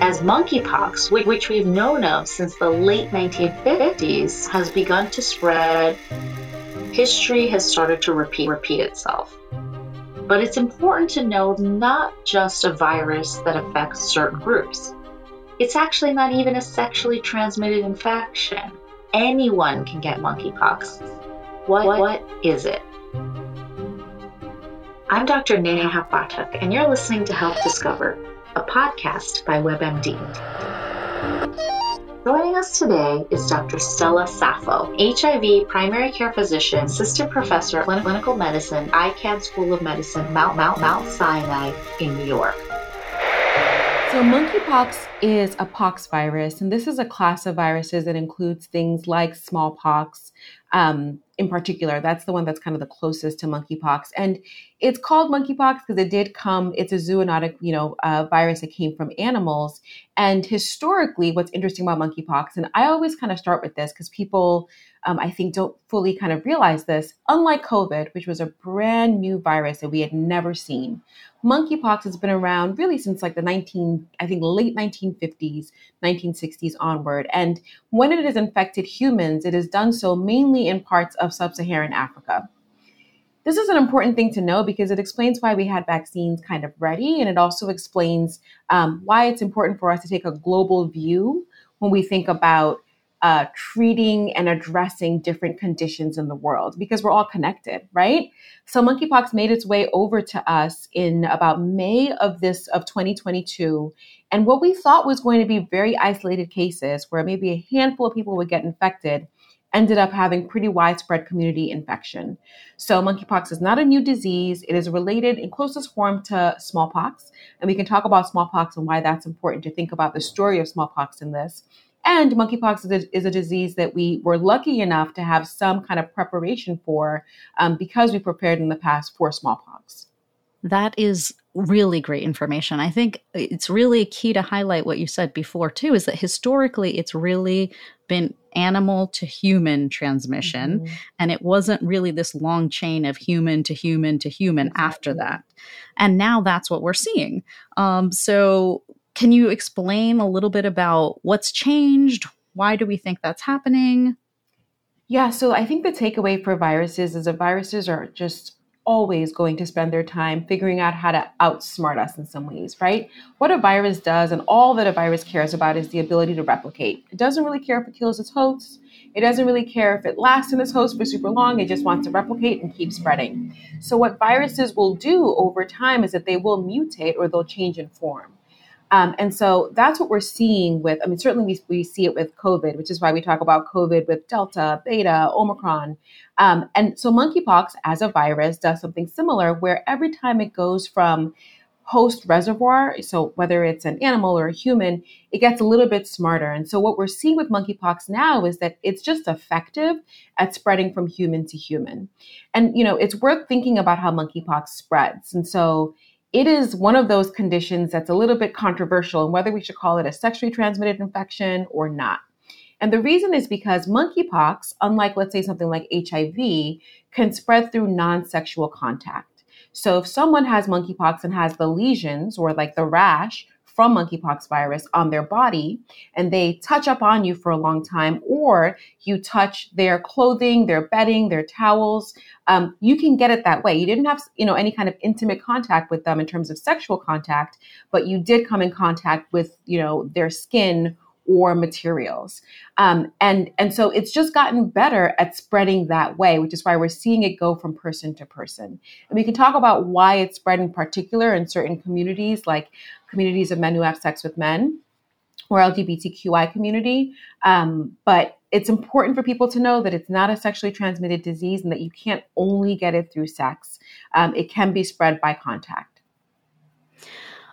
as monkeypox, which we've known of since the late 1950s, has begun to spread, history has started to repeat, repeat itself. But it's important to know not just a virus that affects certain groups. It's actually not even a sexually transmitted infection. Anyone can get monkeypox. What, what is it? I'm Dr. Neha Pathak, and you're listening to Health Discovered a podcast by WebMD. Joining us today is Dr. Stella Safo, HIV primary care physician, assistant professor of clinical medicine, Icahn School of Medicine, Mount, Mount, Mount Sinai in New York. So, monkeypox is a pox virus, and this is a class of viruses that includes things like smallpox, um, in particular. That's the one that's kind of the closest to monkeypox. And it's called monkeypox because it did come, it's a zoonotic, you know, uh, virus that came from animals. And historically, what's interesting about monkeypox, and I always kind of start with this because people, um, I think, don't fully kind of realize this. Unlike COVID, which was a brand new virus that we had never seen, monkeypox has been around really since like the 19, I think, late 1950s, 1960s onward. And when it has infected humans, it has done so mainly in parts of sub Saharan Africa. This is an important thing to know because it explains why we had vaccines kind of ready, and it also explains um, why it's important for us to take a global view when we think about uh, treating and addressing different conditions in the world because we're all connected, right? So monkeypox made its way over to us in about May of this of 2022, and what we thought was going to be very isolated cases where maybe a handful of people would get infected ended up having pretty widespread community infection. So monkeypox is not a new disease. It is related in closest form to smallpox, and we can talk about smallpox and why that's important to think about the story of smallpox in this. And monkeypox is a, is a, disease that we were lucky enough to have some kind of preparation for um, because we prepared in the past for smallpox. That is really great information. I think it's really key to highlight what you said before, too, is that historically it's really been animal to human transmission. Mm-hmm. And it wasn't really this long chain of human to human to human exactly. after that. And now that's what we're seeing. Um, so, can you explain a little bit about what's changed? Why do we think that's happening? Yeah, so I think the takeaway for viruses is that viruses are just always going to spend their time figuring out how to outsmart us in some ways, right? What a virus does and all that a virus cares about is the ability to replicate. It doesn't really care if it kills its hosts. It doesn't really care if it lasts in its host for super long. It just wants to replicate and keep spreading. So what viruses will do over time is that they will mutate or they'll change in form. Um, and so that's what we're seeing with, I mean, certainly we, we see it with COVID, which is why we talk about COVID with Delta, Beta, Omicron. Um, and so monkeypox as a virus does something similar where every time it goes from host reservoir, so whether it's an animal or a human, it gets a little bit smarter. And so what we're seeing with monkeypox now is that it's just effective at spreading from human to human. And you know, it's worth thinking about how monkeypox spreads. And so it is one of those conditions that's a little bit controversial and whether we should call it a sexually transmitted infection or not. And the reason is because monkeypox, unlike let's say something like HIV, can spread through non-sexual contact. So if someone has monkeypox and has the lesions or like the rash from monkeypox virus on their body and they touch up on you for a long time, or you touch their clothing, their bedding, their towels, um, you can get it that way. You didn't have, you know, any kind of intimate contact with them in terms of sexual contact, but you did come in contact with, you know, their skin or materials. Um, and, and so it's just gotten better at spreading that way, which is why we're seeing it go from person to person. And we can talk about why it's spread in particular in certain communities, like communities of men who have sex with men or LGBTQI community. Um, but it's important for people to know that it's not a sexually transmitted disease and that you can't only get it through sex. Um, it can be spread by contact.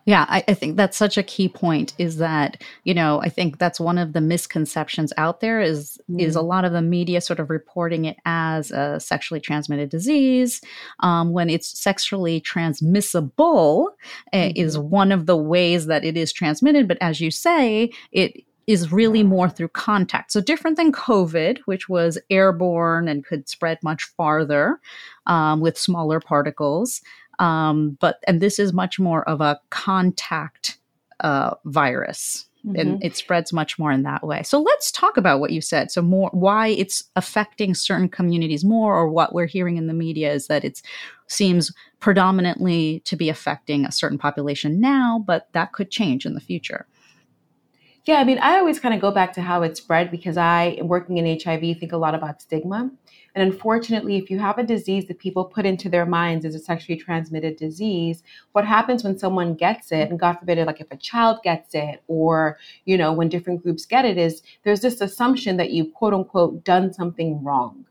Yeah, I, I, think that's such a key point is that, you know, I think that's one of the misconceptions out there is mm. is a mm. lot of the media sort of reporting it as a sexually transmitted disease um, when it's sexually transmissible mm-hmm. is one of the ways that it is transmitted. But as you say, it is really more through contact. So different than COVID, which was airborne and could spread much farther um, with smaller particles. Um, but and this is much more of a contact uh, virus. Mm-hmm. and it spreads much more in that way. So let's talk about what you said. So more why it's affecting certain communities more or what we're hearing in the media is that it seems predominantly to be affecting a certain population now, but that could change in the future. Yeah, I mean, I always kind of go back to how it spread because I, working in HIV, think a lot about stigma. And unfortunately, if you have a disease that people put into their minds as a sexually transmitted disease, what happens when someone gets it, and God forbid, like if a child gets it, or, you know, when different groups get it, is there's this assumption that you've quote unquote done something wrong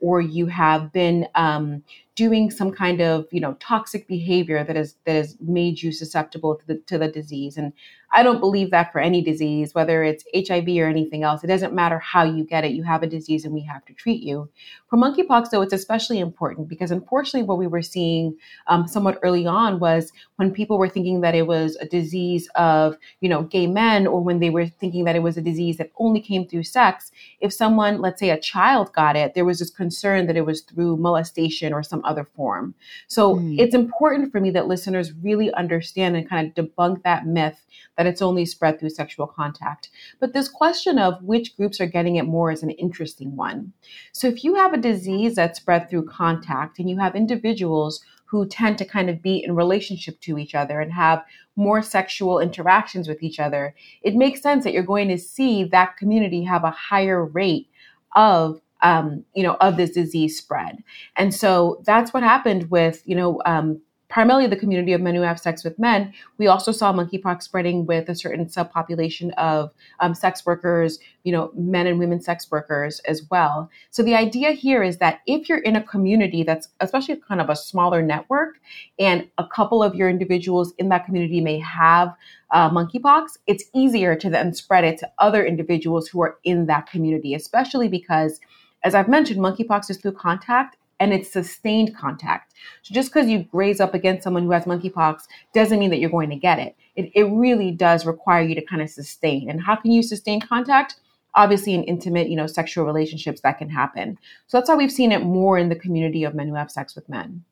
or you have been um, doing some kind of you know toxic behavior that has that has made you susceptible to the to the disease and I don't believe that for any disease, whether it's HIV or anything else. It doesn't matter how you get it. You have a disease and we have to treat you. For monkeypox, though, it's especially important because unfortunately, what we were seeing um, somewhat early on was when people were thinking that it was a disease of, you know, gay men or when they were thinking that it was a disease that only came through sex. If someone, let's say a child got it, there was this concern that it was through molestation or some other form. So mm. it's important for me that listeners really understand and kind of debunk that myth that it's only spread through sexual contact. But this question of which groups are getting it more is an interesting one. So if you have a disease that's spread through contact and you have individuals who tend to kind of be in relationship to each other and have more sexual interactions with each other, it makes sense that you're going to see that community have a higher rate of um, you know, of this disease spread. And so that's what happened with, you know, um, primarily the community of men who have sex with men, we also saw monkeypox spreading with a certain subpopulation of um, sex workers, you know, men and women sex workers as well. So the idea here is that if you're in a community that's especially kind of a smaller network, and a couple of your individuals in that community may have uh, monkeypox, it's easier to then spread it to other individuals who are in that community, especially because as I've mentioned, monkeypox is through contact and it's sustained contact. So just because you graze up against someone who has monkeypox doesn't mean that you're going to get it. it. It really does require you to kind of sustain. And how can you sustain contact? Obviously, in intimate, you know, sexual relationships that can happen. So that's why we've seen it more in the community of men who have sex with men.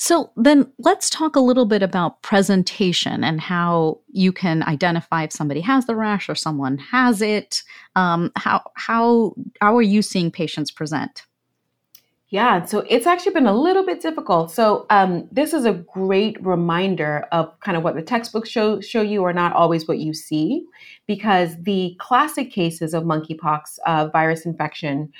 So then let's talk a little bit about presentation and how you can identify if somebody has the rash or someone has it. Um, how how how are you seeing patients present? Yeah, so it's actually been a little bit difficult. So um, this is a great reminder of kind of what the textbooks show show you are not always what you see, because the classic cases of monkeypox uh, virus infection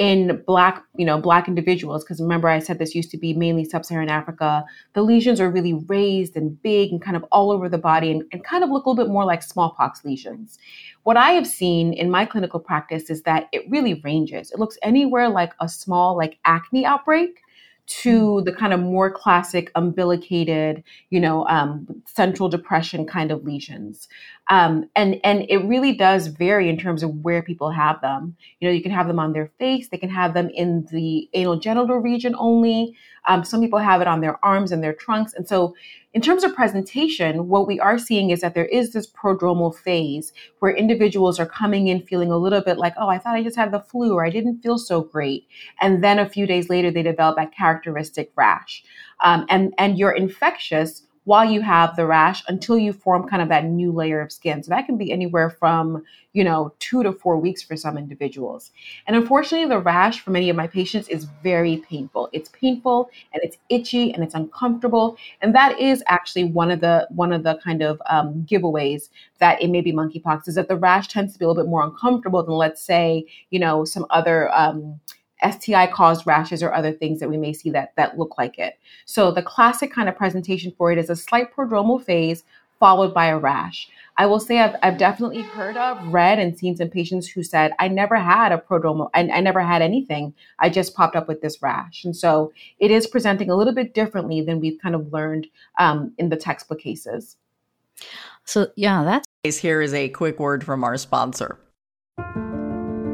in black you know black individuals because remember i said this used to be mainly sub-saharan africa the lesions are really raised and big and kind of all over the body and, and kind of look a little bit more like smallpox lesions. What i have seen in my clinical practice is that it really ranges. It looks anywhere like a small like acne outbreak to the kind of more classic umbilicated, you know, um, central depression kind of lesions. Um, and and it really does vary in terms of where people have them. You know, you can have them on their face, they can have them in the anal genital region only. Um, some people have it on their arms and their trunks, and so in terms of presentation, what we are seeing is that there is this prodromal phase where individuals are coming in feeling a little bit like, oh, I thought I just had the flu or I didn't feel so great. And then a few days later, they develop that characteristic rash. Um, and, and you're infectious while you have the rash until you form kind of that new layer of skin. So that can be anywhere from, you know, two to four weeks for some individuals. And unfortunately, the rash for many of my patients is very painful. It's painful and it's itchy and it's uncomfortable. And that is actually one of the one of the kind of um, giveaways that it may be monkeypox is that the rash tends to be a little bit more uncomfortable than let's say, you know, some other um, STI caused rashes or other things that we may see that, that look like it. So the classic kind of presentation for it is a slight prodromal phase followed by a rash. I will say I've, I've definitely heard of, read, and seen some patients who said, I never had a prodromal, I, I never had anything. I just popped up with this rash. And so it is presenting a little bit differently than we've kind of learned um, in the textbook cases. So, yeah, that's. Here is a quick word from our sponsor.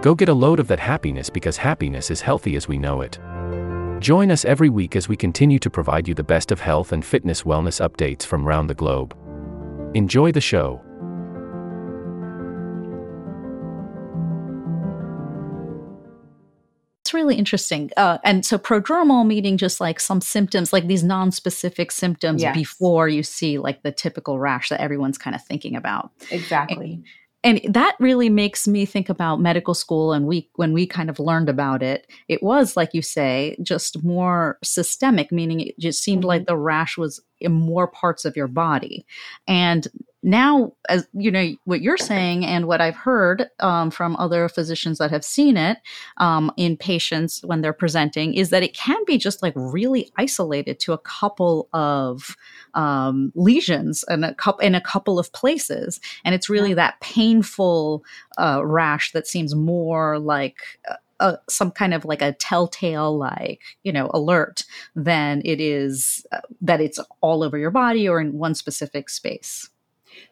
Go get a load of that happiness because happiness is healthy as we know it. Join us every week as we continue to provide you the best of health and fitness wellness updates from around the globe. Enjoy the show. It's really interesting. Uh, and so prodromal meaning just like some symptoms, like these non-specific symptoms yes. before you see like the typical rash that everyone's kind of thinking about. Exactly. And, and that really makes me think about medical school and we when we kind of learned about it it was like you say just more systemic meaning it just seemed like mm-hmm. the rash was in more parts of your body and now as you know what you're saying and what i've heard um, from other physicians that have seen it um, in patients when they're presenting is that it can be just like really isolated to a couple of um, lesions and a couple in a couple of places. And it's really that painful uh, rash that seems more like uh, uh, some kind of like a telltale like you know alert than it is uh, that it's all over your body or in one specific space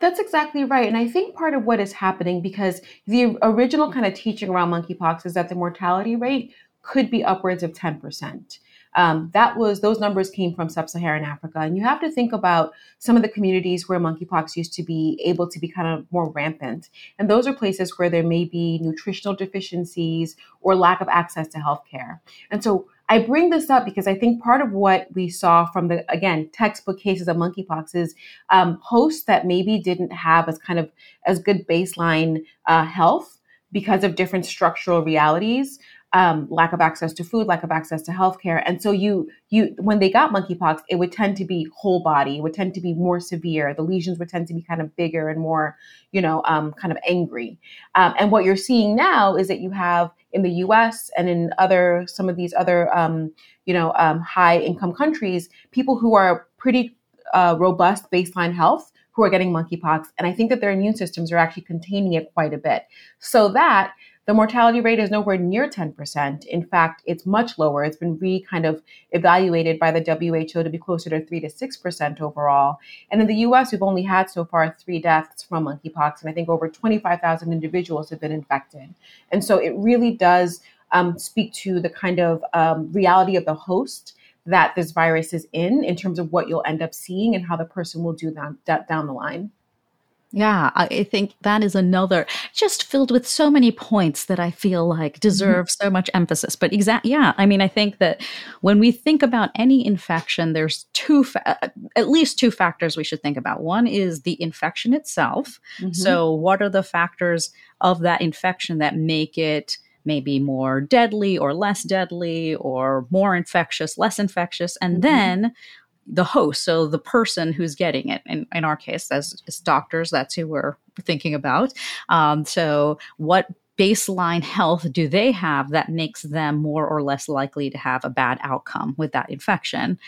that's exactly right. And I think part of what is happening because the original kind of teaching around monkeypox is that the mortality rate could be upwards of 10%. Um, that was those numbers came from sub-Saharan Africa, and you have to think about some of the communities where monkeypox used to be able to be kind of more rampant, and those are places where there may be nutritional deficiencies or lack of access to healthcare. And so I bring this up because I think part of what we saw from the, again, textbook cases of monkeypox is um, hosts that maybe didn't have as kind of as good baseline uh, health because of different structural realities um, lack of access to food, lack of access to healthcare. And so you you when they got monkeypox, it would tend to be whole body, it would tend to be more severe. The lesions would tend to be kind of bigger and more, you know, um, kind of angry. Um, and what you're seeing now is that you have in the U.S. and in other some of these other, um, you know, um, high income countries, people who are pretty uh, robust baseline health who are getting monkeypox, and I think that their immune systems are actually containing it quite a bit, so that the mortality rate is nowhere near 10%. In fact, it's much lower. It's been re kind of evaluated by the WHO to be closer to 3 to 6% overall. And in the US, we've only had so far three deaths from monkeypox, and I think over 25,000 individuals have been infected. And so it really does um, speak to the kind of um, reality of the host that this virus is in, in terms of what you'll end up seeing and how the person will do that down the line. Yeah, I think that is another just filled with so many points that I feel like mm-hmm. deserve mm-hmm. so much emphasis. But exactly, yeah, I mean, I think that when we think about any infection, there's two, fa- uh, at least two factors we should think about. One is the infection itself. Mm-hmm. So, what are the factors of that infection that make it maybe more deadly or less deadly or more infectious, less infectious? And mm-hmm. then the host, so the person who's getting it. In, in our case, as, as doctors, that's who we're thinking about. Um, so, what baseline health do they have that makes them more or less likely to have a bad outcome with that infection?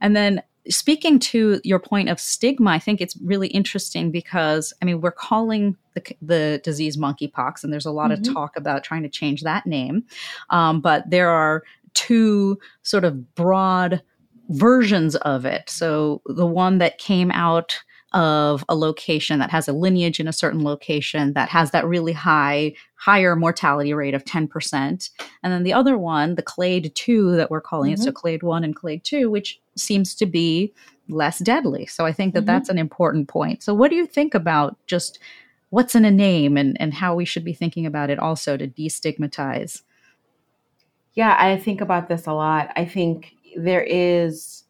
And then speaking to your point of stigma, I think it's really interesting because I mean we're calling the, the disease monkeypox, and there's a lot mm-hmm. of talk about trying to change that name, um, but there are two sort of broad versions of it. So the one that came out of a location that has a lineage in a certain location that has that really high higher mortality rate of 10% and then the other one the clade 2 that we're calling mm-hmm. it so mm-hmm. clade 1 and clade 2 which seems to be less deadly so i think that mm-hmm. that's an important point so what do you think about just what's in a name and, and how we should be thinking about it also to destigmatize yeah i think about this a lot i think there is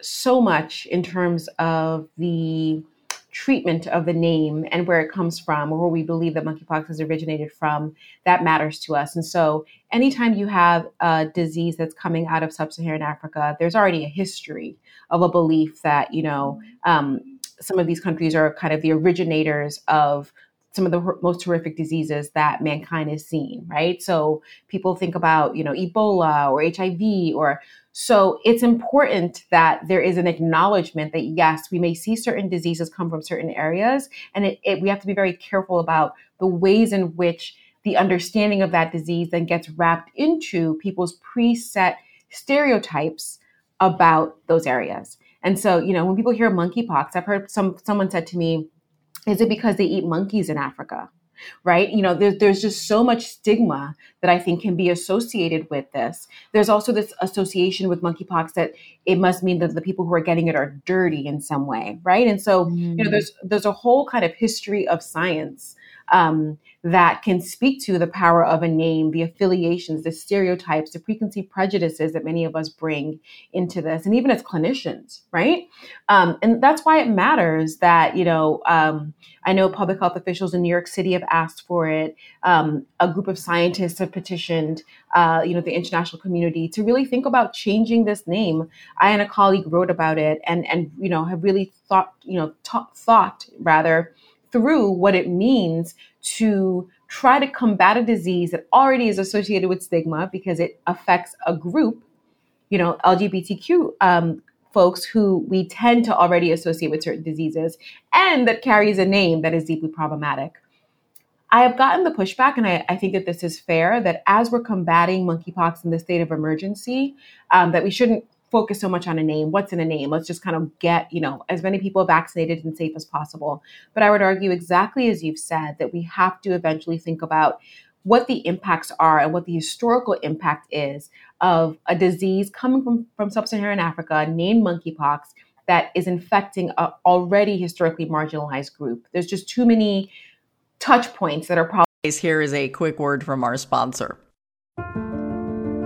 so much in terms of the treatment of the name and where it comes from or where we believe that monkeypox has originated from that matters to us. And so anytime you have a disease that's coming out of sub-saharan africa there's already a history of a belief that you know um, some of these countries are kind of the originators of some of the most horrific diseases that mankind has seen right so people think about you know ebola or hiv or so it's important that there is an acknowledgement that yes, we may see certain diseases come from certain areas, and it, it, we have to be very careful about the ways in which the understanding of that disease then gets wrapped into people's preset stereotypes about those areas. And so, you know, when people hear monkeypox, I've heard some someone said to me, "Is it because they eat monkeys in Africa?" right? You know, there's there's just so much stigma that I think can be associated with this. There's also this association with monkeypox that it must mean that the people who are getting it are dirty in some way, right? And so, mm. you know, mm. there's there's a whole kind of history of science um, that can speak to the power of a name, the affiliations, the stereotypes, the preconceived prejudices that many of us bring into this, and even as clinicians, right? Um, and that's why it matters that, you know, um, I know public health officials in New York City have asked for it. Um, a group of scientists have petitioned, uh, you know, the international community to really think about changing this name. I and a colleague wrote about it and, and you know, have really thought, you know, t- thought rather, through what it means to try to combat a disease that already is associated with stigma because it affects a group, you know, LGBTQ um, folks who we tend to already associate with certain diseases and that carries a name that is deeply problematic. I have gotten the pushback, and I, I, think that this is fair, that as we're combating monkeypox in the state of emergency, um, that we shouldn't focus so much on a name. What's in a name? Let's just kind of get, you know, as many people vaccinated and safe as possible. But I would argue exactly as you've said that we have to eventually think about what the impacts are and what the historical impact is of a disease coming from, from sub-Saharan Africa named monkeypox that is infecting an already historically marginalized group. There's just too many touch points that are probably here is a quick word from our sponsor.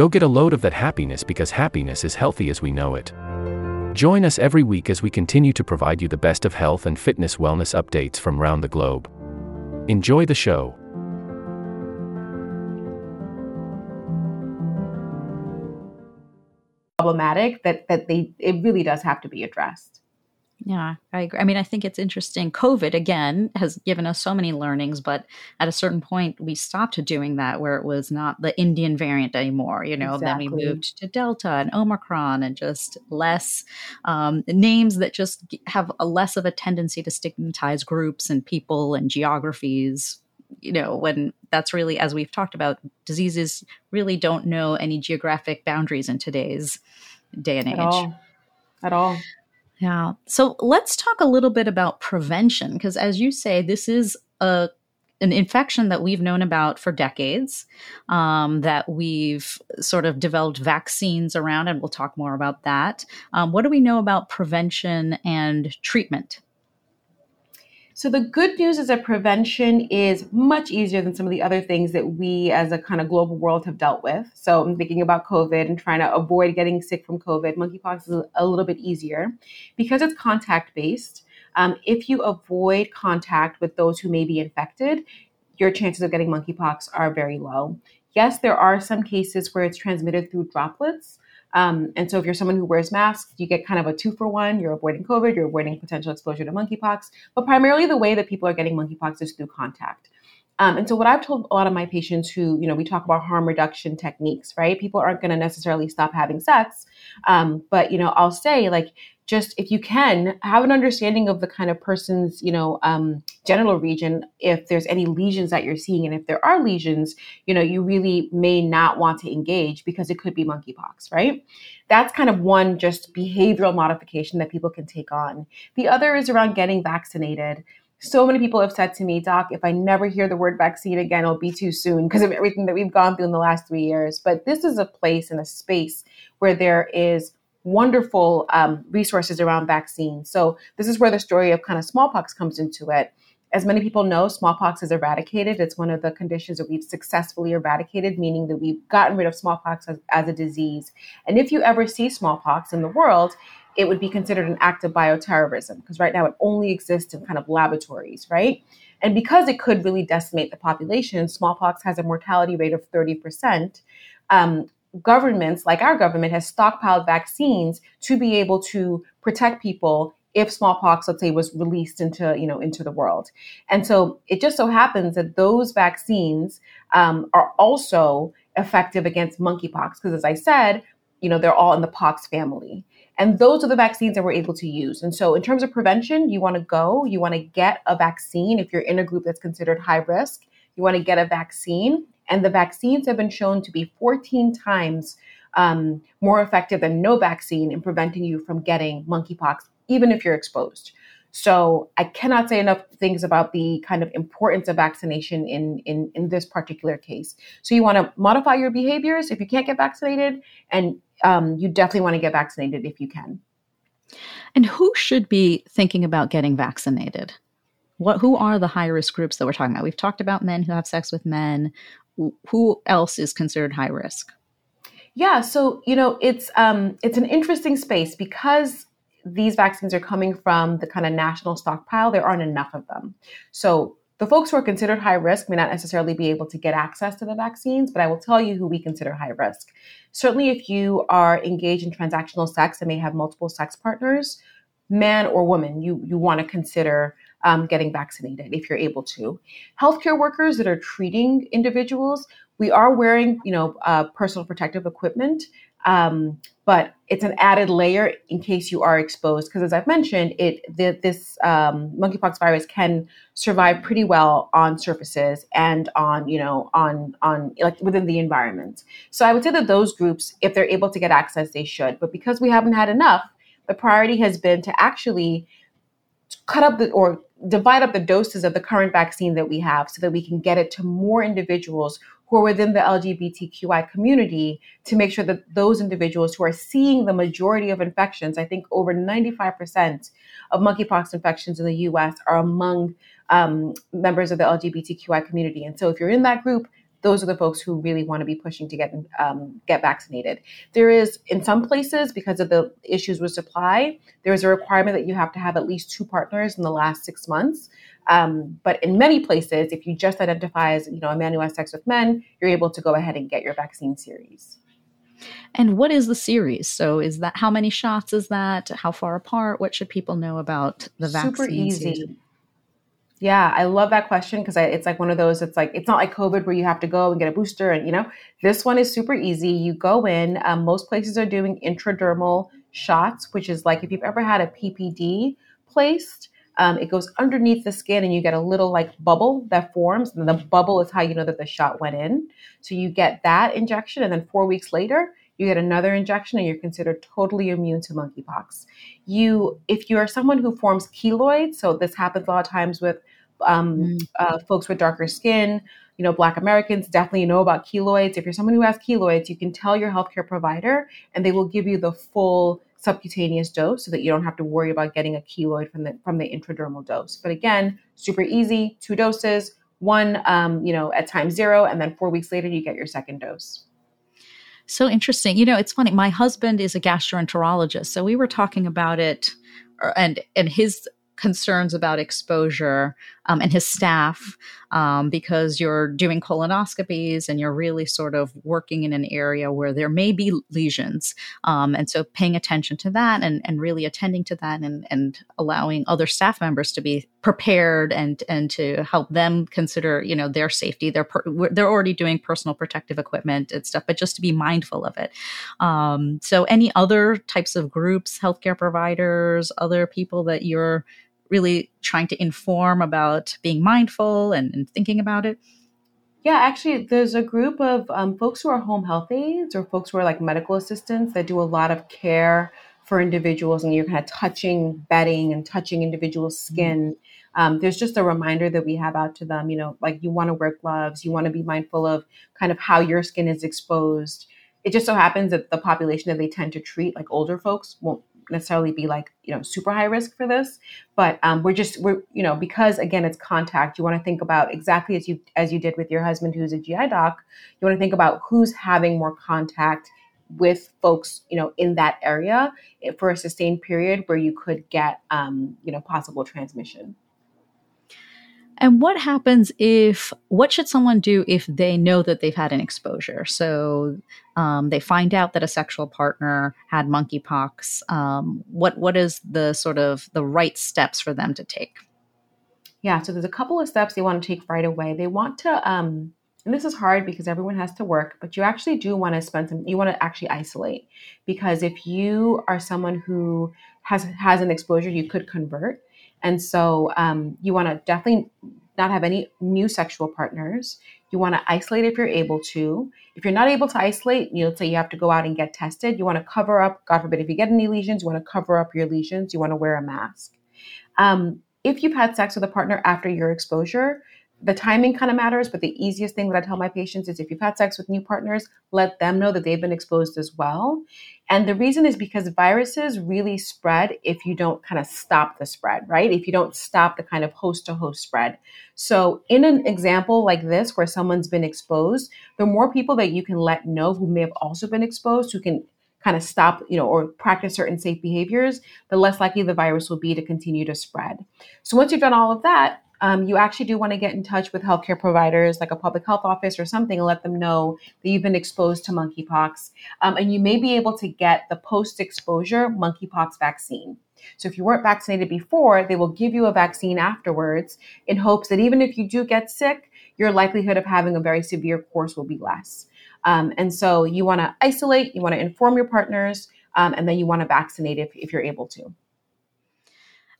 Go get a load of that happiness because happiness is healthy as we know it. Join us every week as we continue to provide you the best of health and fitness wellness updates from around the globe. Enjoy the show. Problematic that that they it really does have to be addressed. Yeah, I agree. I mean, I think it's interesting. COVID, again, has given us so many learnings, but at a certain point, we stopped doing that where it was not the Indian variant anymore. You know, exactly. then we moved to Delta and Omicron and just less um, names that just have a less of a tendency to stigmatize groups and people and geographies. You know, when that's really, as we've talked about, diseases really don't know any geographic boundaries in today's day and age. At all. At all. Yeah. So let's talk a little bit about prevention because, as you say, this is a an infection that we've known about for decades, um, that we've sort of developed vaccines around, and we'll talk more about that. Um, what do we know about prevention and treatment? So the good news is that prevention is much easier than some of the other things that we as a kind of global world have dealt with. So I'm thinking about COVID and trying to avoid getting sick from COVID. Monkeypox is a little bit easier because it's contact based. Um, if you avoid contact with those who may be infected, your chances of getting monkeypox are very low. Yes, there are some cases where it's transmitted through droplets, um, and so if you're someone who wears masks, you get kind of a two for one. You're avoiding COVID, you're avoiding potential exposure to monkeypox. But primarily the way that people are getting monkeypox is through contact. Um, and so what I've told a lot of my patients who, you know, we talk about harm reduction techniques, right? People aren't going to necessarily stop having sex. Um, but, you know, I'll say like, just if you can have an understanding of the kind of person's you know um, genital region. If there's any lesions that you're seeing and if there are lesions you know you really may not want to engage because it could be monkeypox right? That's kind of one just behavioral modification that people can take on. The other is around getting vaccinated. So many people have said to me, Doc, if I never hear the word vaccine again, it'll be too soon because of everything that we've gone through in the last three years. But this is a place and a space where there is wonderful um, resources around vaccines. So this is where the story of kind of smallpox comes into it. As many people know, smallpox is eradicated. It's one of the conditions that we've successfully eradicated, meaning that we've gotten rid of smallpox as, as a disease. And if you ever see smallpox in the world, it would be considered an act of bioterrorism because right now it only exists in kind of laboratories, right? And because it could really decimate the population, smallpox has a mortality rate of 30%. Um, governments, like our government, has stockpiled vaccines to be able to protect people if smallpox, let's say, was released into you know into the world. And so it just so happens that those vaccines um, are also effective against monkeypox because, as I said, you know they're all in the pox family. And those are the vaccines that we're able to use. And so, in terms of prevention, you want to go, you want to get a vaccine if you're in a group that's considered high risk. You want to get a vaccine and the vaccines have been shown to be 14 times um, more effective than no vaccine in preventing you from getting monkeypox, even if you're exposed. So I cannot say enough things about the kind of importance of vaccination in, in, in this particular case. So you want to modify your behaviors if you can't get vaccinated, and um, you definitely want to get vaccinated if you can. And who should be thinking about getting vaccinated? What, who are the high risk groups that we're talking about? We've talked about men who have sex with men who else is considered high risk? Yeah, so you know it's um, it's an interesting space because these vaccines are coming from the kind of national stockpile. There aren't enough of them, so the folks who are considered high risk may not necessarily be able to get access to the vaccines. But I will tell you who we consider high risk. Certainly, if you are engaged in transactional sex and may have multiple sex partners, man or woman, you you want to consider um, getting vaccinated if you're able to. Healthcare workers that are treating individuals, we are wearing, you know, uh, personal protective equipment, um, but it's an added layer in case you are exposed. Because as I've mentioned, it the, this um, monkeypox virus can survive pretty well on surfaces and on, you know, on on like within the environment. So I would say that those groups, if they're able to get access, they should. But because we haven't had enough, the priority has been to actually cut up the or divide up the doses of the current vaccine that we have so that we can get it to more individuals who are within the LGBTQI community to make sure that those individuals who are seeing the majority of infections, I think over 95% of monkeypox infections in the US are among um, members of the LGBTQI community. And so if you're in that group, those are the folks who really want to be pushing to get um, get vaccinated. There is in some places because of the issues with supply, there is a requirement that you have to have at least two partners in the last six months. Um, but in many places, if you just identify as you know a man who has sex with men, you're able to go ahead and get your vaccine series. And what is the series? So is that how many shots is that? How far apart? What should people know about the vaccine? Super easy. Yeah, I love that question because it's like one of those. It's like it's not like COVID where you have to go and get a booster, and you know this one is super easy. You go in. Um, most places are doing intradermal shots, which is like if you've ever had a PPD placed, um, it goes underneath the skin, and you get a little like bubble that forms, and the bubble is how you know that the shot went in. So you get that injection, and then four weeks later, you get another injection and you're considered totally immune to monkeypox. You, if you are someone who forms keloids, so this happens a lot of times with um, mm. uh, folks with darker skin, you know, Black Americans definitely know about keloids. If you're someone who has keloids, you can tell your healthcare provider, and they will give you the full subcutaneous dose so that you don't have to worry about getting a keloid from the from the intradermal dose. But again, super easy, two doses, one um, you know at time zero, and then four weeks later you get your second dose. So interesting. You know, it's funny. My husband is a gastroenterologist, so we were talking about it, uh, and and his concerns about exposure um, and his staff um, because you're doing colonoscopies and you're really sort of working in an area where there may be lesions. Um, and so paying attention to that and, and really attending to that and, and allowing other staff members to be prepared and, and to help them consider, you know, their safety. They're, per, they're already doing personal protective equipment and stuff, but just to be mindful of it. Um, so any other types of groups, healthcare providers, other people that you're really trying to inform about being mindful and, and thinking about it? Yeah, actually, there's a group of um, folks who are home health aides or folks who are like medical assistants that do a lot of care for individuals, and you're kind of touching bedding and touching individuals' mm-hmm. skin. Um, there's just a reminder that we have out to them. You know, like you want to wear gloves, you want to be mindful of kind of how your skin is exposed. It just so happens that the population that they tend to treat, like older folks, won't necessarily be like you know super high risk for this but um, we're just we're you know because again it's contact you want to think about exactly as you as you did with your husband who's a gi doc you want to think about who's having more contact with folks you know in that area eh, for a sustained period where you could get um, you know possible transmission and what happens if, what should someone do if they know that they've had an exposure? So um, they find out that a sexual partner had monkeypox. Um, what, what is the sort of the right steps for them to take? Yeah, so there's a couple of steps they want to take right away. They want to, um, and this is hard because everyone has to work, but you actually do want to spend some, you want to actually isolate because if you are someone who has has an exposure, you could convert and so um, you want to definitely not have any new sexual partners. You want to isolate if you're able to. If you're not able to isolate, you know, say you have to go out and get tested, you want to cover up, God forbid, if you get any lesions, you want to cover up your lesions, you want to wear a mask. Um, if you've had sex with a partner after your exposure, the timing kind of matters, but the easiest thing that I tell my patients is if you've had sex with new partners, let them know that they've been exposed as well. And the reason is because viruses really spread if you don't kind of stop the spread, right? If you don't stop the kind of host to host spread. So, in an example like this where someone's been exposed, the more people that you can let know who may have also been exposed, who can kind of stop, you know, or practice certain safe behaviors, the less likely the virus will be to continue to spread. So, once you've done all of that, um, you actually do want to get in touch with healthcare providers like a public health office or something and let them know that you've been exposed to monkeypox. Um, and you may be able to get the post exposure monkeypox vaccine. So if you weren't vaccinated before, they will give you a vaccine afterwards in hopes that even if you do get sick, your likelihood of having a very severe course will be less. Um, and so you want to isolate, you want to inform your partners, um, and then you want to vaccinate if, if you're able to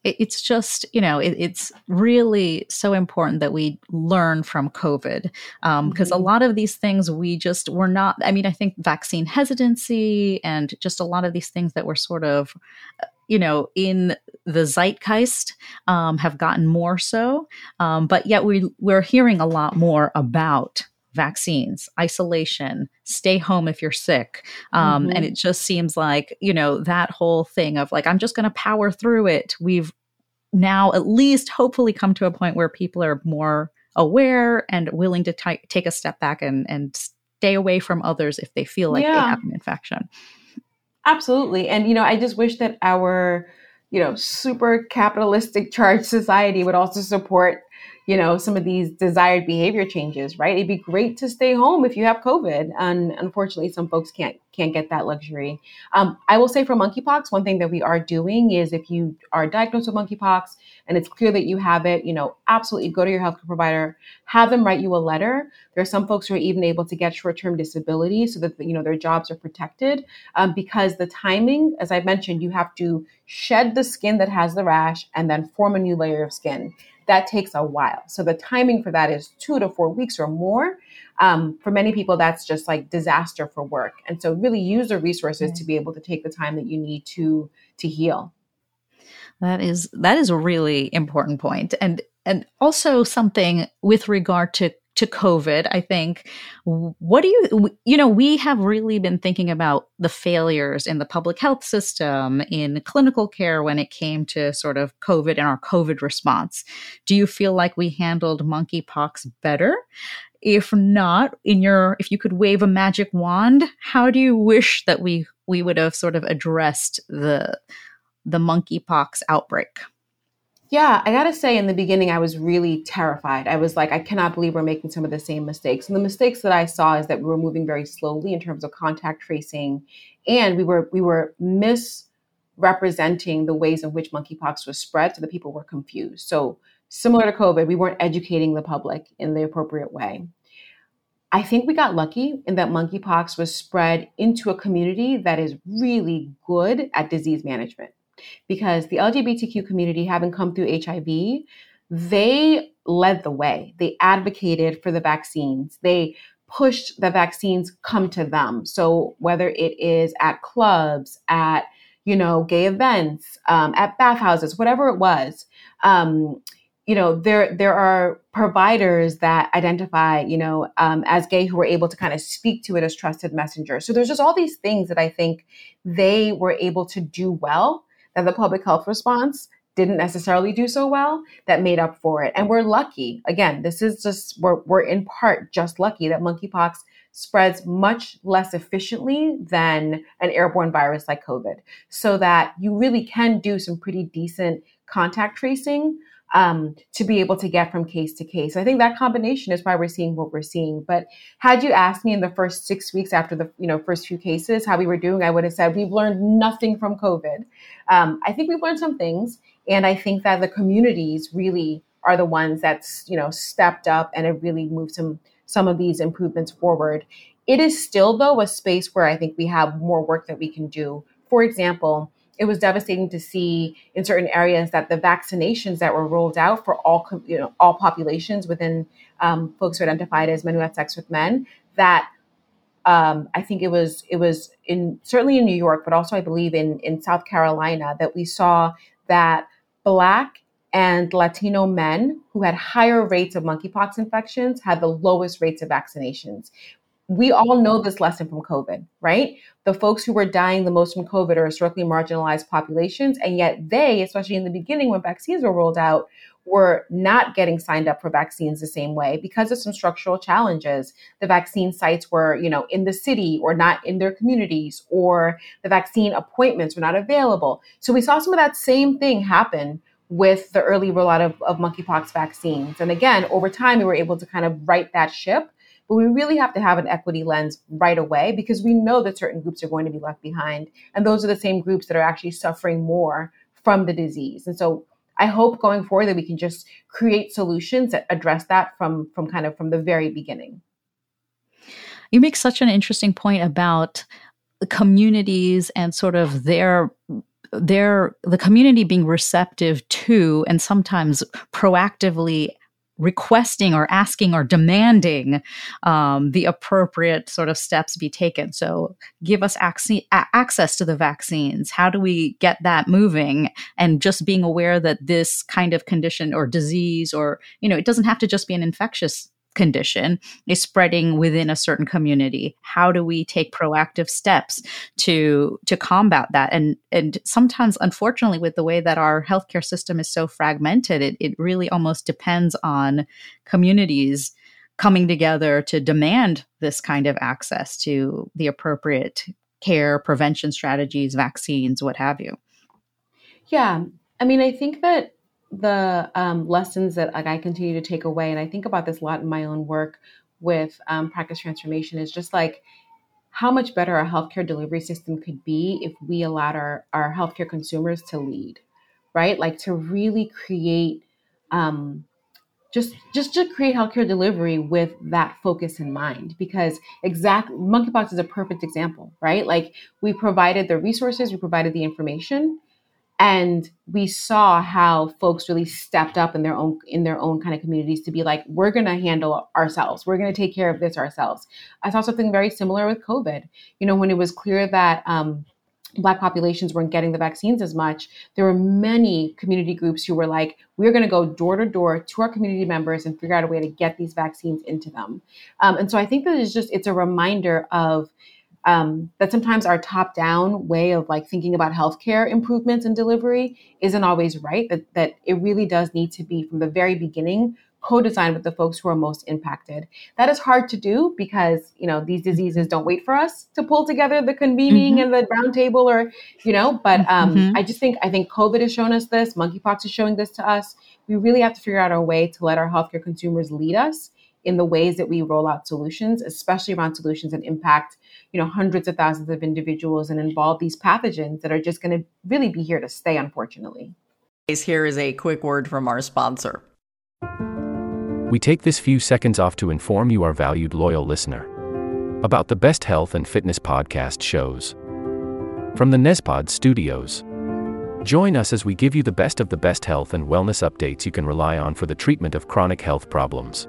it's just you know it, it's really so important that we learn from covid because um, mm-hmm. a lot of these things we just were not i mean i think vaccine hesitancy and just a lot of these things that were sort of you know in the zeitgeist um, have gotten more so um, but yet we we're hearing a lot more about vaccines, isolation, stay home if you're sick. Um, mm-hmm. And it just seems like, you know, that whole thing of like, I'm just going to power through it. We've now at least hopefully come to a point where people are more aware and willing to t- take a step back and, and stay away from others if they feel like yeah. they have an infection. Absolutely. And, you know, I just wish that our, you know, super capitalistic charged society would also support you know some of these desired behavior changes right? It'd be great to stay home if you have covid and unfortunately some folks can't can't get that luxury. Um, i will say for monkeypox one thing that we are doing is if you are diagnosed with monkeypox and it's clear that you have it you know absolutely go to your healthcare provider have them write you a letter. There are some folks who are even able to get short-term disability so that you know their jobs are protected um, because the timing as i mentioned you have to shed the skin that has the rash and then form a new layer of skin that takes a while. So the timing for that is two to four weeks or more. Um, for many people, that's just like disaster for work. And so really use the resources to be able to take the time that you need to to heal. That is that is a really important point. And and also something with regard to to COVID, I think. What do you, you know, we have really been thinking about the failures in the public health system, in clinical care when it came to sort of COVID and our COVID response. Do you feel like we handled monkeypox better? If not, in your, if you could wave a magic wand, how do you wish that we, we would have sort of addressed the, the monkeypox outbreak? Yeah, I gotta say, in the beginning, I was really terrified. I was like, I cannot believe we're making some of the same mistakes. And the mistakes that I saw is that we were moving very slowly in terms of contact tracing, and we were we were misrepresenting the ways in which monkeypox was spread, so that people were confused. So similar to COVID, we weren't educating the public in the appropriate way. I think we got lucky in that monkeypox was spread into a community that is really good at disease management because the LGBTQ community, having come through HIV, they led the way. They advocated for the vaccines. They pushed the vaccines come to them. So whether it is at clubs, at you know, gay events, um, at bathhouses, whatever it was, um, you know, there there are providers that identify, you know, um, as gay who were able to kind of speak to it as trusted messengers. So there's just all these things that I think they were able to do well that the public health response didn't necessarily do so well that made up for it. And we're lucky. Again, this is just, we're, we're in part just lucky that monkeypox spreads much less efficiently than an airborne virus like COVID, so that you really can do some pretty decent contact tracing um, to be able to get from case to case. I think that combination is why we're seeing what we're seeing. But had you asked me in the first six weeks after the you know first few cases how we were doing, I would have said we've learned nothing from COVID. Um, I think we've learned some things, and I think that the communities really are the ones that's you know stepped up and have really moved some some of these improvements forward. It is still though a space where I think we have more work that we can do. For example it was devastating to see in certain areas that the vaccinations that were rolled out for all you know all populations within um, folks who identified as men who had sex with men that um, I think it was it was in certainly in New York, but also I believe in in South Carolina that we saw that black and Latino men who had higher rates of monkeypox infections had the lowest rates of vaccinations, we all know this lesson from COVID, right? The folks who were dying the most from COVID are historically marginalized populations. And yet they, especially in the beginning when vaccines were rolled out, were not getting signed up for vaccines the same way because of some structural challenges. The vaccine sites were, you know, in the city or not in their communities, or the vaccine appointments were not available. So we saw some of that same thing happen with the early rollout of, of monkeypox vaccines. And again, over time, we were able to kind of right that ship but we really have to have an equity lens right away because we know that certain groups are going to be left behind. And those are the same groups that are actually suffering more from the disease. And so I hope going forward that we can just create solutions that address that from from kind of from the very beginning. You make such an interesting point about communities and sort of their their the community being receptive to and sometimes proactively requesting or asking or demanding um, the appropriate sort of steps be taken. So, give us ac- access to the vaccines. How do we get that moving? And just being aware that this kind of condition or disease, or, you know, it doesn't have to just be an infectious condition is spreading within a certain community. How do we take proactive steps to to combat that? And and sometimes unfortunately with the way that our healthcare system is so fragmented it, it really almost depends on communities coming together to demand this kind of access to the appropriate care prevention strategies vaccines what have you. Yeah. I mean i think that the um, lessons that like, I continue to take away, and I think about this a lot in my own work with um, practice transformation, is just like how much better our healthcare delivery system could be if we allowed our, our healthcare consumers to lead, right? Like to really create um, just just to create healthcare delivery with that focus in mind because exact monkeypox is a perfect example right like we provided the resources we provided the information and we saw how folks really stepped up in their own in their own kind of communities to be like we're going to handle ourselves. We're going to take care of this ourselves. I saw something very similar with covid. You know when it was clear that um, black populations weren't getting the vaccines as much there were many community groups who were like we're going to go door to door to our community members and figure out a way to get these vaccines into them. Um, and so i think that it's just it's a reminder of um, that sometimes our top down way of like thinking about healthcare improvements and delivery isn't always right that, that it really does need to be from the very beginning co-designed with the folks who are most impacted that is hard to do because you know these diseases don't wait for us to pull together the convening mm-hmm. and the roundtable or you know but um, mm-hmm. i just think i think covid has shown us this monkeypox is showing this to us we really have to figure out a way to let our healthcare consumers lead us in the ways that we roll out solutions especially around solutions that impact you know hundreds of thousands of individuals and involve these pathogens that are just going to really be here to stay unfortunately. Here is a quick word from our sponsor. We take this few seconds off to inform you our valued loyal listener about the best health and fitness podcast shows. From the Nezpod studios. Join us as we give you the best of the best health and wellness updates you can rely on for the treatment of chronic health problems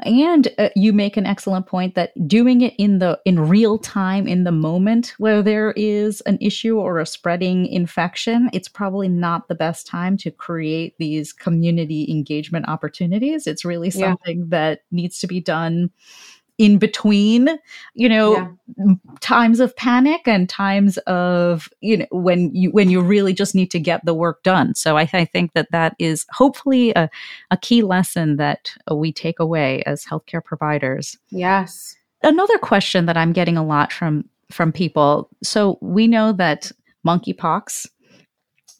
And uh, you make an excellent point that doing it in the in real time in the moment where there is an issue or a spreading infection it's probably not the best time to create these community engagement opportunities it's really something yeah. that needs to be done in between you know yeah. times of panic and times of you know when you when you really just need to get the work done. So i, I think that that is hopefully a, a key lesson that uh, we take away as healthcare providers. Yes. Another question that i'm getting a lot from from people so we know that monkeypox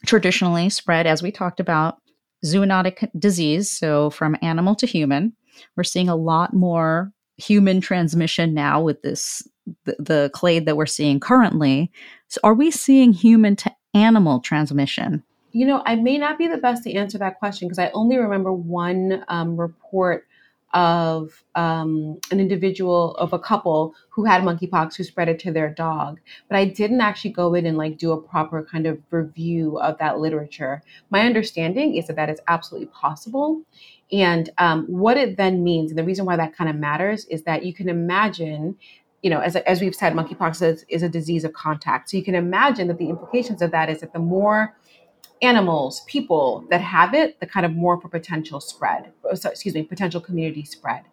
traditionally spread as we talked about zoonotic disease so from animal to human. We're seeing a lot more human transmission now with this the, the clade that we're seeing currently. So are we seeing human to animal transmission? You know, I may not be the best to answer that question because I only remember one um, report of um, an individual of a couple who had monkeypox who spread it to their dog but i didn't actually go in and like do a proper kind of review of that literature my understanding is that that is absolutely possible and um, what it then means, and the reason why that kind of matters is that you can imagine, you know, as, as we've said, monkeypox is, is a disease of contact. So you can imagine that the implications of that is that the more animals, people that have it, the kind of more for potential spread, excuse me, potential community spread.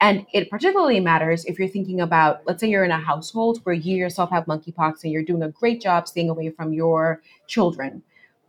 And it particularly matters if you're thinking about, let's say you're in a household where you yourself have monkeypox and you're doing a great job staying away from your children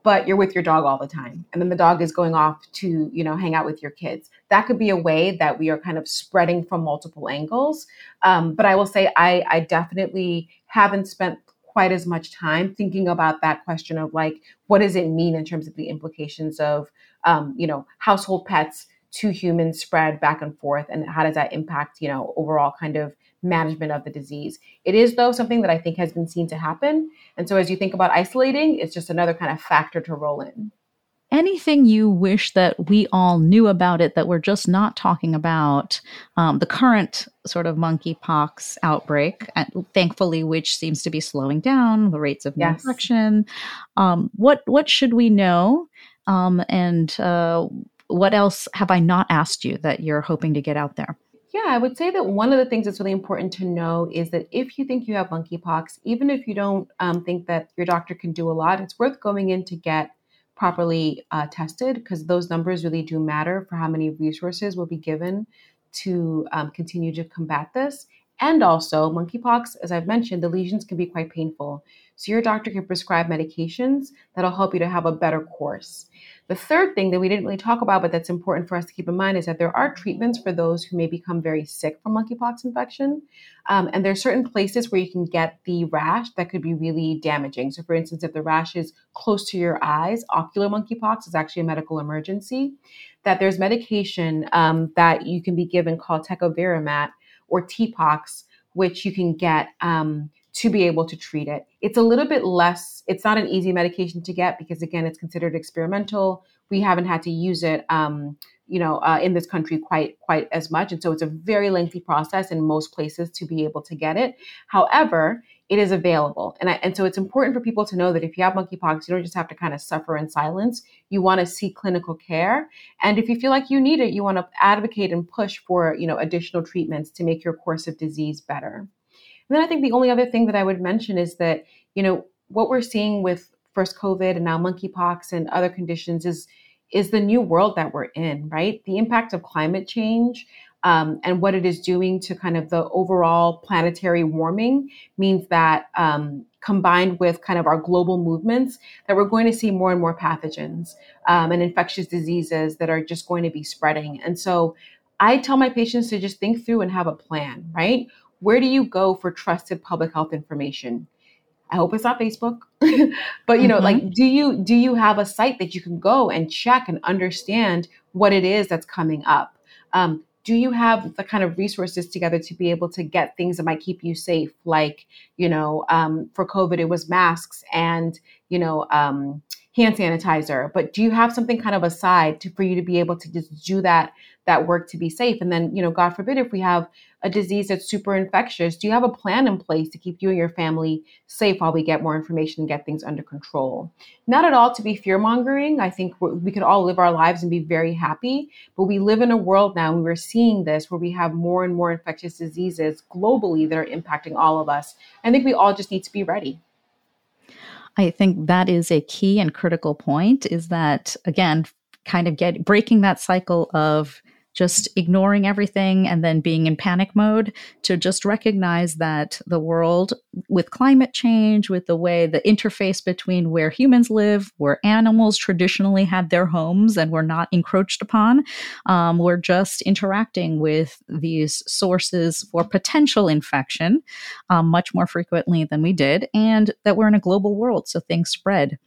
but you're with your dog all the time and then the dog is going off to you know hang out with your kids. That could be a way that we are kind of spreading from multiple angles. Um, but i will say I, I definitely haven't spent quite as much time thinking about that question of like what does it mean in terms of the implications of um, you know household pets to humans spread back and forth and how does that impact you know overall kind of management of the disease. It is, though, something that I think has been seen to happen. And so as you think about isolating, it's just another kind of factor to roll in. Anything you wish that we all knew about it that we're just not talking about? Um, the current sort of monkeypox outbreak, thankfully, which seems to be slowing down the rates of yes. infection. Um, what what should we know? Um, and uh, what else have I not asked you that you're hoping to get out there? Yeah, I would say that one of the things that's really important to know is that if you think you have monkeypox, even if you don't um, think that your doctor can do a lot, it's worth going in to get properly uh, tested because those numbers really do matter for how many resources will be given to um, continue to combat this. And also, monkeypox, as I've mentioned, the lesions can be quite painful. So, your doctor can prescribe medications that'll help you to have a better course. The third thing that we didn't really talk about, but that's important for us to keep in mind, is that there are treatments for those who may become very sick from monkeypox infection. Um, and there are certain places where you can get the rash that could be really damaging. So, for instance, if the rash is close to your eyes, ocular monkeypox is actually a medical emergency. That there's medication um, that you can be given called tecovirimat or TPOXX, which you can get. Um, to be able to treat it. It's a little bit less, it's not an easy medication to get because, again, it's considered experimental. We haven't had to use it. Um, you know, uh, in this country quite quite as much, and so it's a very lengthy process in most places to be able to get it. However, it is available, and I, and so it's important for people to know that if you have monkeypox, you don't just have to kind of suffer in silence. You want to seek clinical care, and if you feel like you need it, you want to advocate and push for you know additional treatments to make your course of disease better. And then I think the only other thing that I would mention is that, you know, what we're seeing with first COVID and now monkeypox and other conditions is is the new world that we're in, right? The impact of climate change um, and what it is doing to kind of the overall planetary warming means that um, combined with kind of our global movements, that we're going to see more and more pathogens um, and infectious diseases that are just going to be spreading. And so I tell my patients to just think through and have a plan, right? Where do you go for trusted public health information? I hope it's not Facebook. but you know, mm-hmm. like do you do you have a site that you can go and check and understand what it is that's coming up? Um, do you have the kind of resources together to be able to get things that might keep you safe like you know um, for covid it was masks and you know um, hand sanitizer but do you have something kind of aside to, for you to be able to just do that that work to be safe and then you know god forbid if we have a disease that's super infectious, do you have a plan in place to keep you and your family safe while we get more information and get things under control? Not at all to be fear mongering. I think we could all live our lives and be very happy, but we live in a world now and we're seeing this where we have more and more infectious diseases globally that are impacting all of us. I think we all just need to be ready. I think that is a key and critical point is that again kind of get breaking that cycle of just ignoring everything and then being in panic mode to just recognize that the world with climate change with the way the interface between where humans live where animals traditionally had their homes and were not encroached upon um, we're just interacting with these sources for potential infection um, much more frequently than we did and that we're in a global world so things spread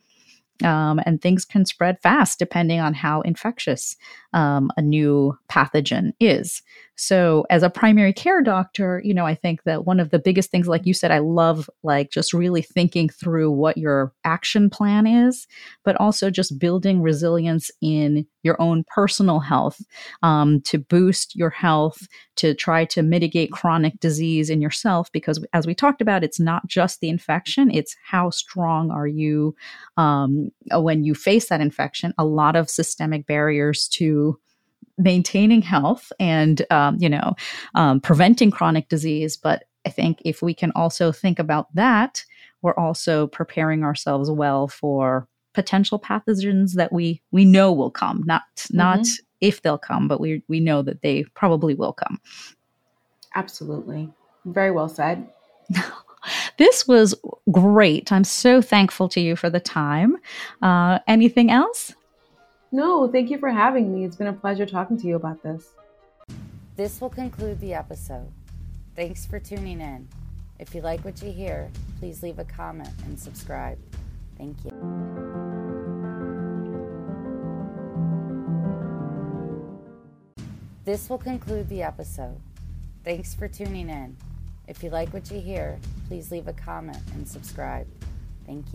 um, and things can spread fast depending on how infectious um, a new pathogen is. So, as a primary care doctor, you know, I think that one of the biggest things, like you said, I love like just really thinking through what your action plan is, but also just building resilience in your own personal health um, to boost your health, to try to mitigate chronic disease in yourself. Because as we talked about, it's not just the infection, it's how strong are you um, when you face that infection. A lot of systemic barriers to maintaining health and um, you know um, preventing chronic disease but i think if we can also think about that we're also preparing ourselves well for potential pathogens that we we know will come not mm-hmm. not if they'll come but we we know that they probably will come absolutely very well said this was great. I'm so thankful to you for the time. Uh, anything else? No, thank you for having me. It's been a pleasure talking to you about this. This will conclude the episode. Thanks for tuning in. If you like what you hear, please leave a comment and subscribe. Thank you. This will conclude the episode. Thanks for tuning in. If you like what you hear, please leave a comment and subscribe. Thank you.